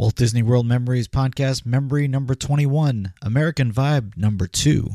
Walt Disney World Memories Podcast, memory number 21, American Vibe number 2.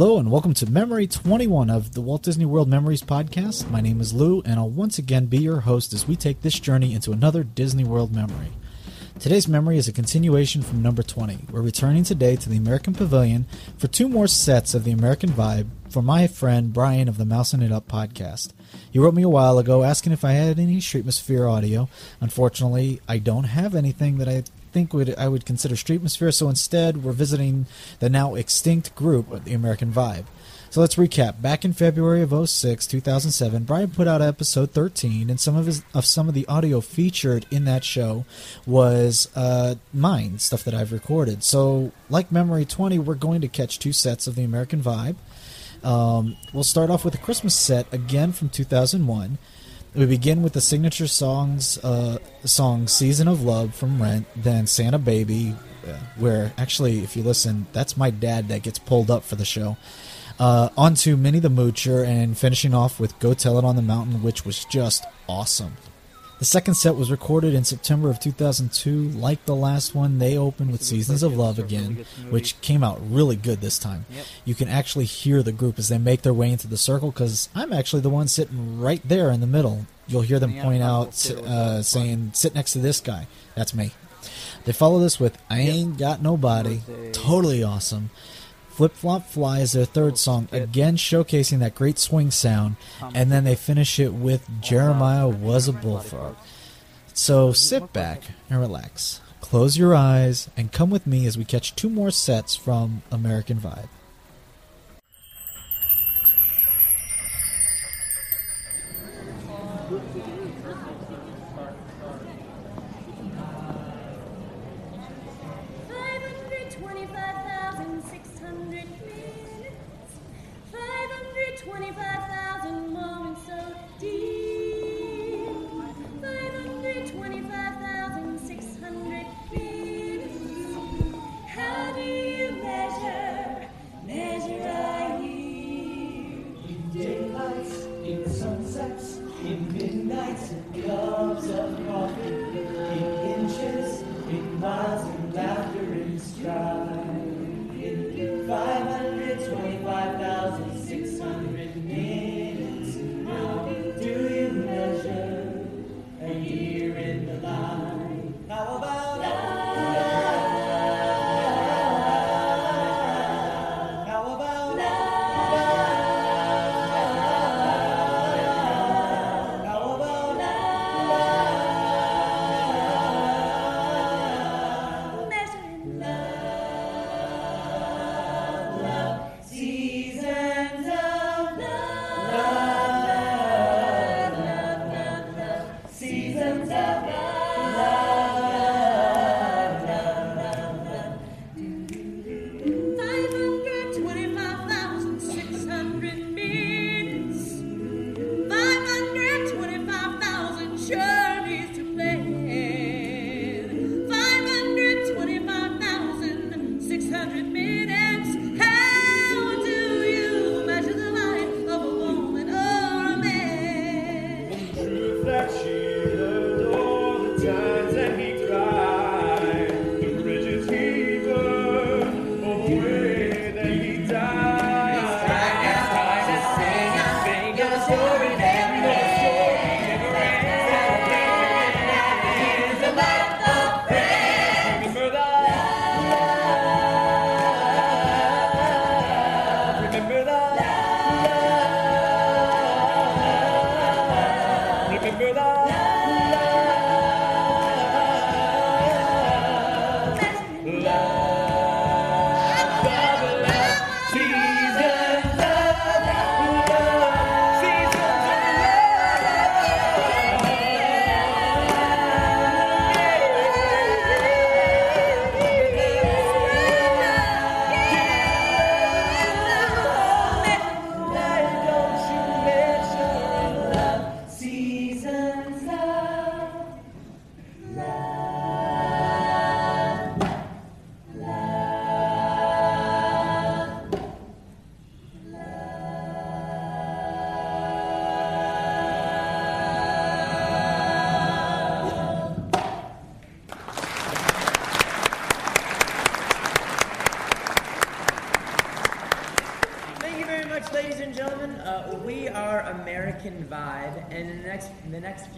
Hello and welcome to Memory 21 of the Walt Disney World Memories podcast. My name is Lou and I'll once again be your host as we take this journey into another Disney World memory. Today's memory is a continuation from number 20. We're returning today to the American Pavilion for two more sets of the American Vibe for my friend Brian of the Mousing It Up podcast. He wrote me a while ago asking if I had any Streetmosphere audio. Unfortunately, I don't have anything that I think would I would consider Streetmosphere, so instead we're visiting the now extinct group, the American Vibe. So let's recap. Back in February of 06, 2007, Brian put out episode 13, and some of his of some of the audio featured in that show was uh, mine, stuff that I've recorded. So, like Memory 20, we're going to catch two sets of the American Vibe. Um, we'll start off with a Christmas set again from 2001. We begin with the signature songs, uh, song "Season of Love" from Rent, then "Santa Baby," uh, where actually, if you listen, that's my dad that gets pulled up for the show. Uh, onto Minnie the Moocher, and finishing off with "Go Tell It on the Mountain," which was just awesome. The second set was recorded in September of 2002. Like the last one, they opened with Seasons of Love again, which came out really good this time. You can actually hear the group as they make their way into the circle because I'm actually the one sitting right there in the middle. You'll hear them point out, uh, saying, Sit next to this guy. That's me. They follow this with I Ain't Got Nobody. Totally awesome. Flip Flop Fly is their third song, again showcasing that great swing sound, and then they finish it with Jeremiah Was a Bullfrog. So sit back and relax, close your eyes, and come with me as we catch two more sets from American Vibe.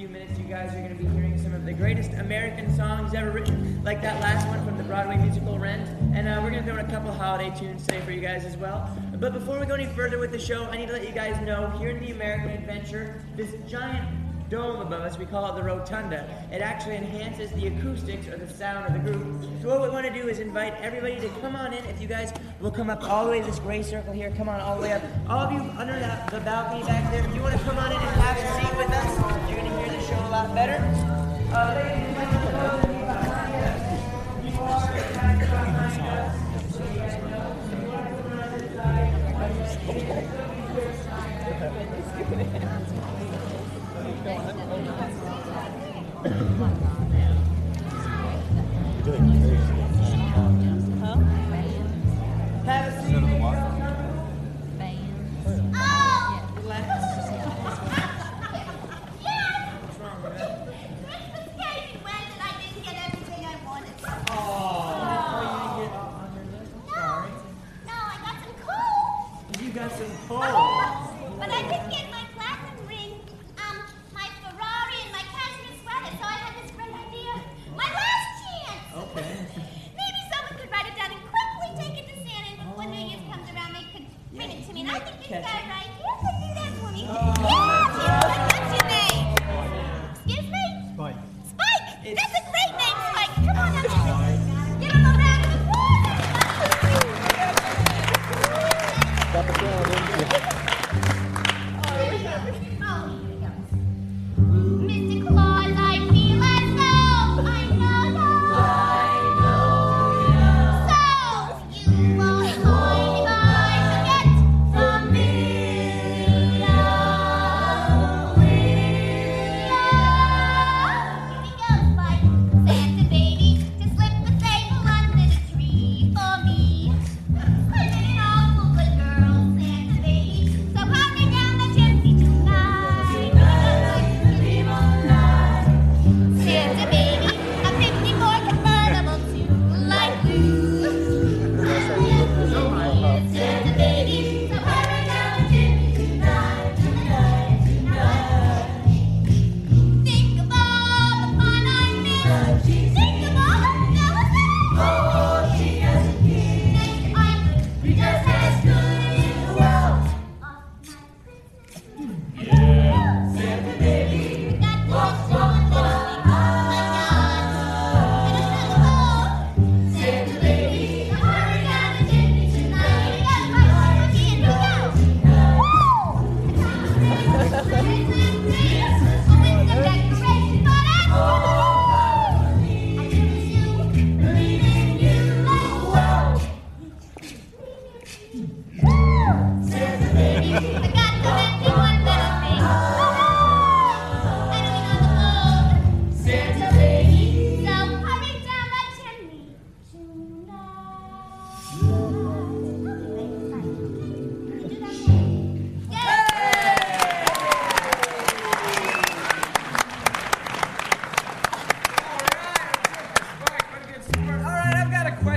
Few minutes, you guys are going to be hearing some of the greatest American songs ever written, like that last one from the Broadway musical Rent. And uh, we're going to throw in a couple holiday tunes today for you guys as well. But before we go any further with the show, I need to let you guys know here in the American Adventure, this giant dome above us, we call it the rotunda. It actually enhances the acoustics or the sound of the group. So what we want to do is invite everybody to come on in. If you guys will come up all the way to this gray circle here, come on all the way up. All of you under that, the balcony back there, if you want to come on in and have a seat with us, you're going to hear the show a lot better. Uh, ladies you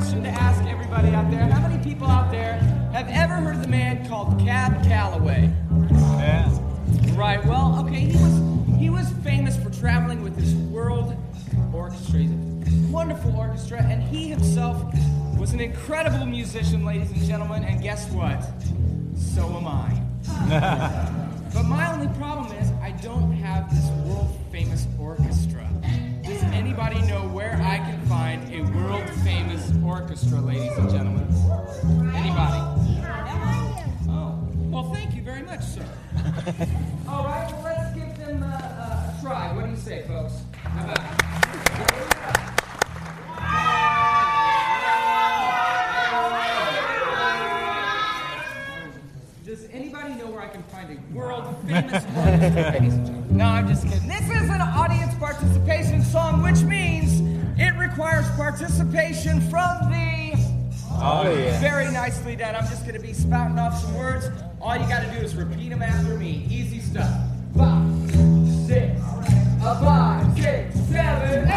question to ask everybody out there. How many people out there have ever heard of the man called Cab Calloway? Yeah. Right. Well, okay. He was he was famous for traveling with his world orchestra, He's a wonderful orchestra, and he himself was an incredible musician, ladies and gentlemen. And guess what? So am I. but my only problem is I don't have this world famous orchestra. Does anybody know where I can find a world famous orchestra, ladies and gentlemen? Anybody? Oh, well, thank you very much, sir. All right, well, let's give them uh, uh, a try. What do you say, folks? How about Does anybody know where I can find a world famous orchestra, ladies and gentlemen? No, I'm just kidding. This is an audience participation song, which means it requires participation from the Oh, yeah. very nicely done. I'm just going to be spouting off some words. All you got to do is repeat them after me. Easy stuff. Five, six, a five, six, seven, eight.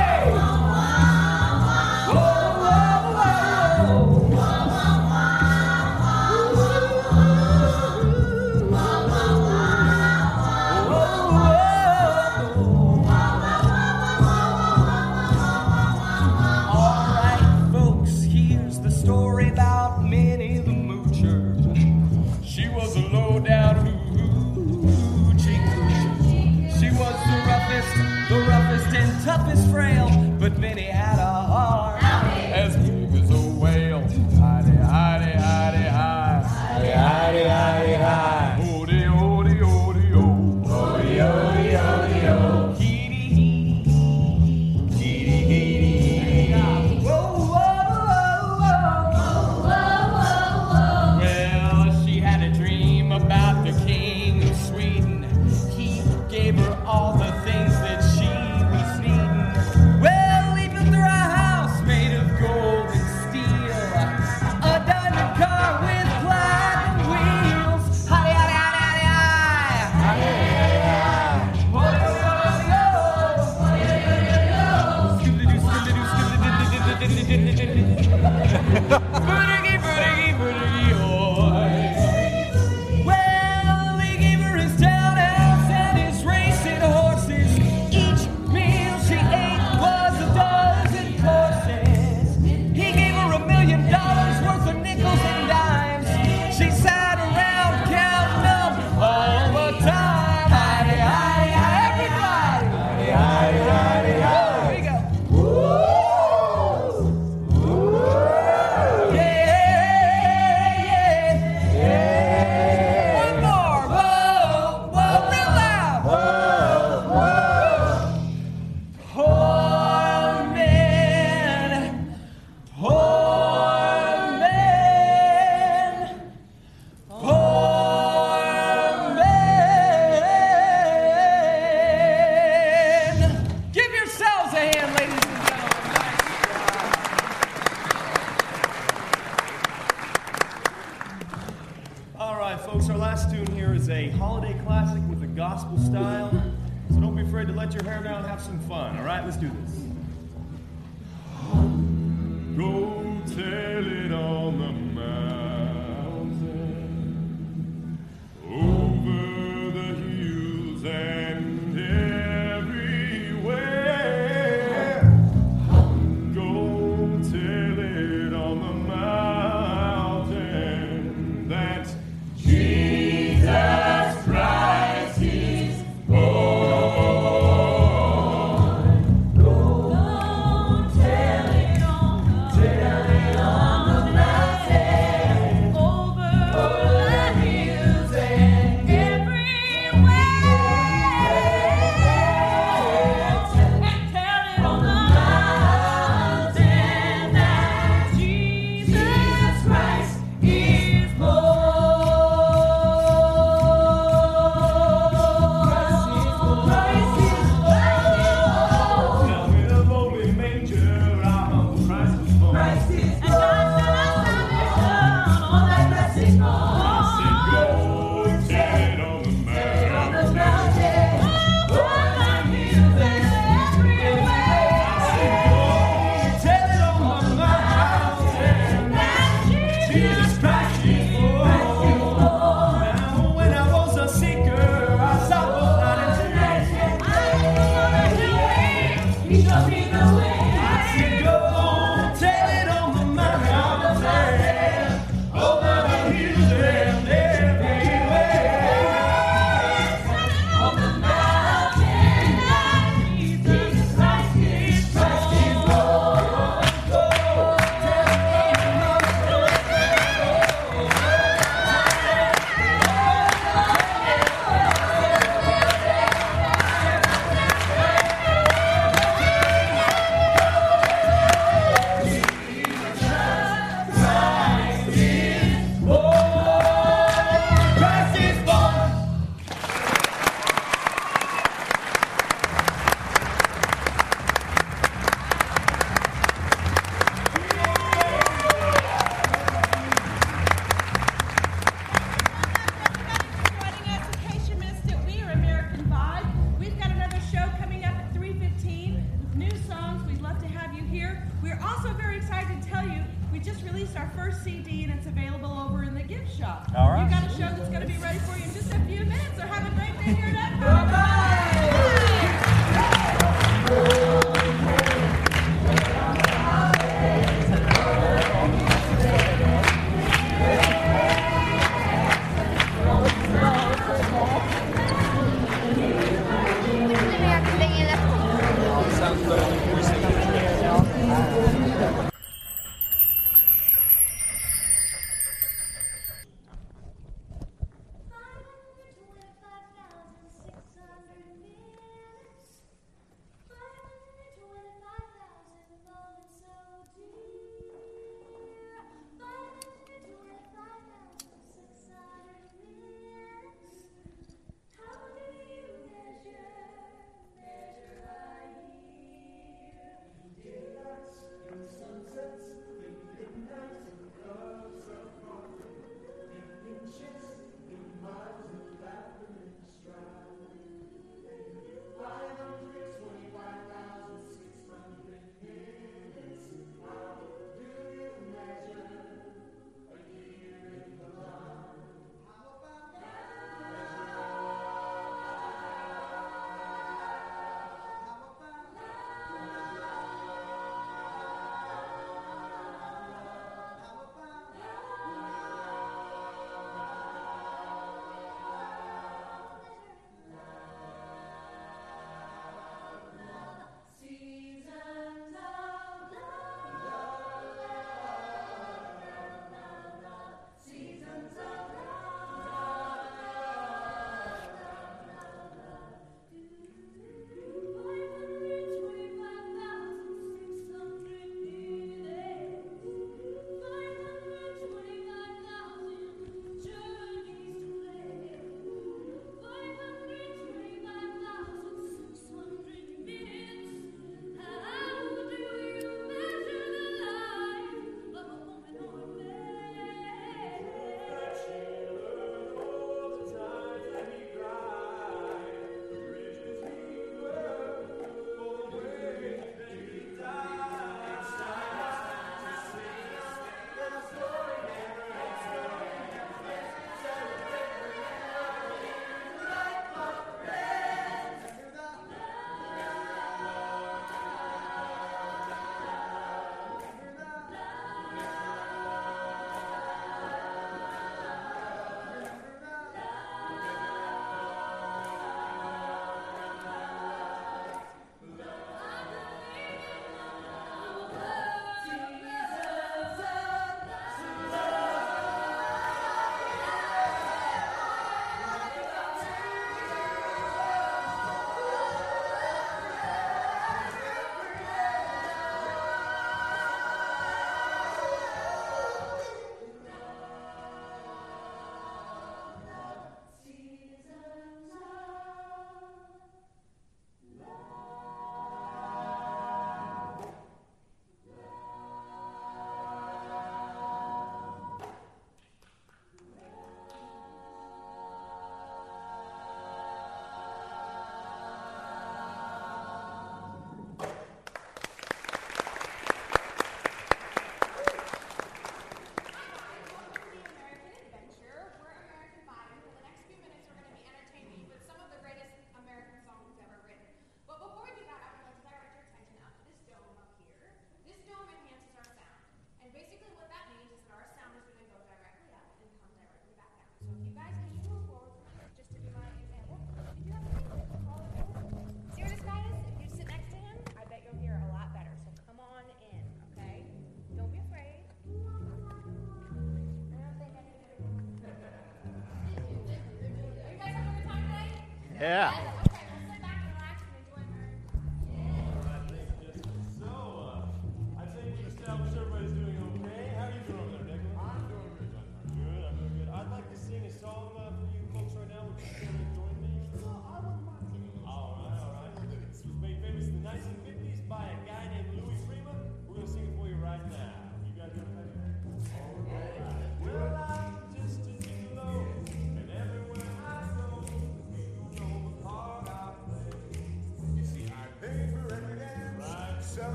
Yeah.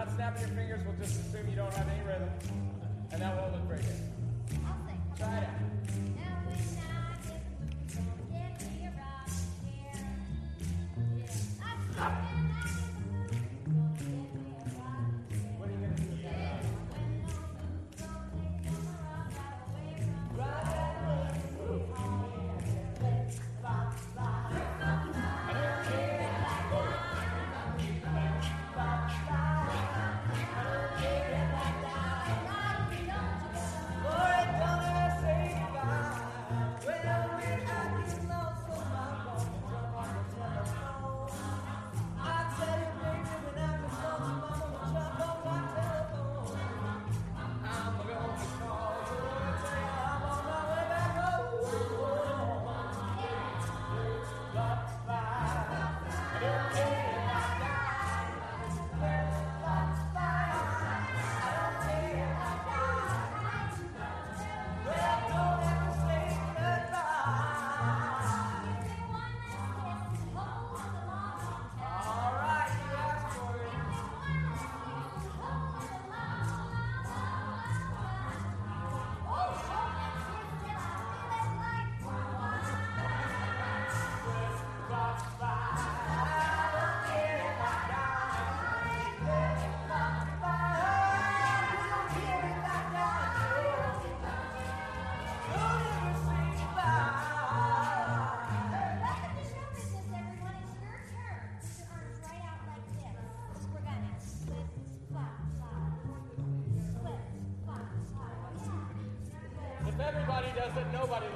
not snapping your fingers, we'll just assume you don't have any rhythm, and that won't look very good. Try it out. Does it, nobody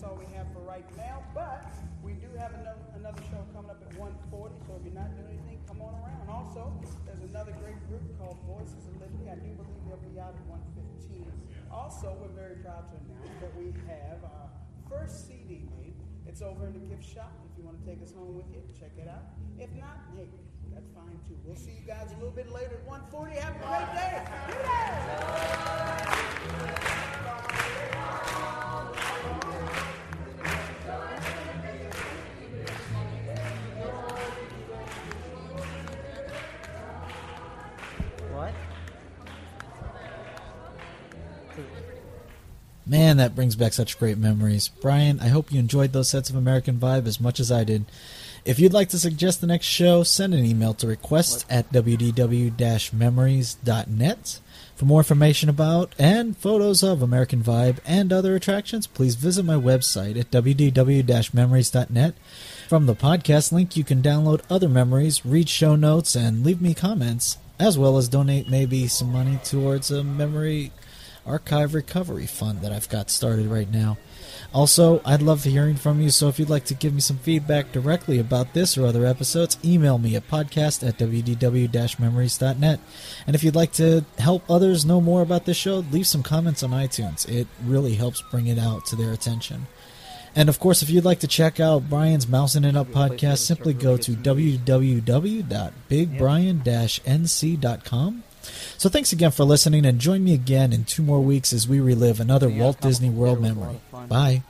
that's all we have for right now. But we do have another, another show coming up at 1:40. So if you're not doing anything, come on around. Also, there's another great group called Voices of Liberty. I do believe they'll be out at 1:15. Also, we're very proud to announce that we have our first CD made. It's over in the gift shop. If you want to take us home with you, check it out. If not, hey, that's fine too. We'll see you guys a little bit later at 1:40. Have a great day. Yeah. Man, that brings back such great memories. Brian, I hope you enjoyed those sets of American Vybe as much as I did. If you'd like to suggest the next show, send an email to request at wdw-memories.net. For more information about and photos of American Vybe and other attractions, please visit my website at wdw-memories.net. From the podcast link, you can download other memories, read show notes, and leave me comments, as well as donate maybe some money towards a memory archive recovery fund that I've got started right now. Also, I'd love hearing from you, so if you'd like to give me some feedback directly about this or other episodes, email me at podcast at wdw-memories.net. And if you'd like to help others know more about this show, leave some comments on iTunes. It really helps bring it out to their attention. And of course, if you'd like to check out Brian's Mousing It Up podcast, simply go to www.bigbrian-nc.com. So thanks again for listening, and join me again in two more weeks as we relive another Walt Disney World memory. Bye.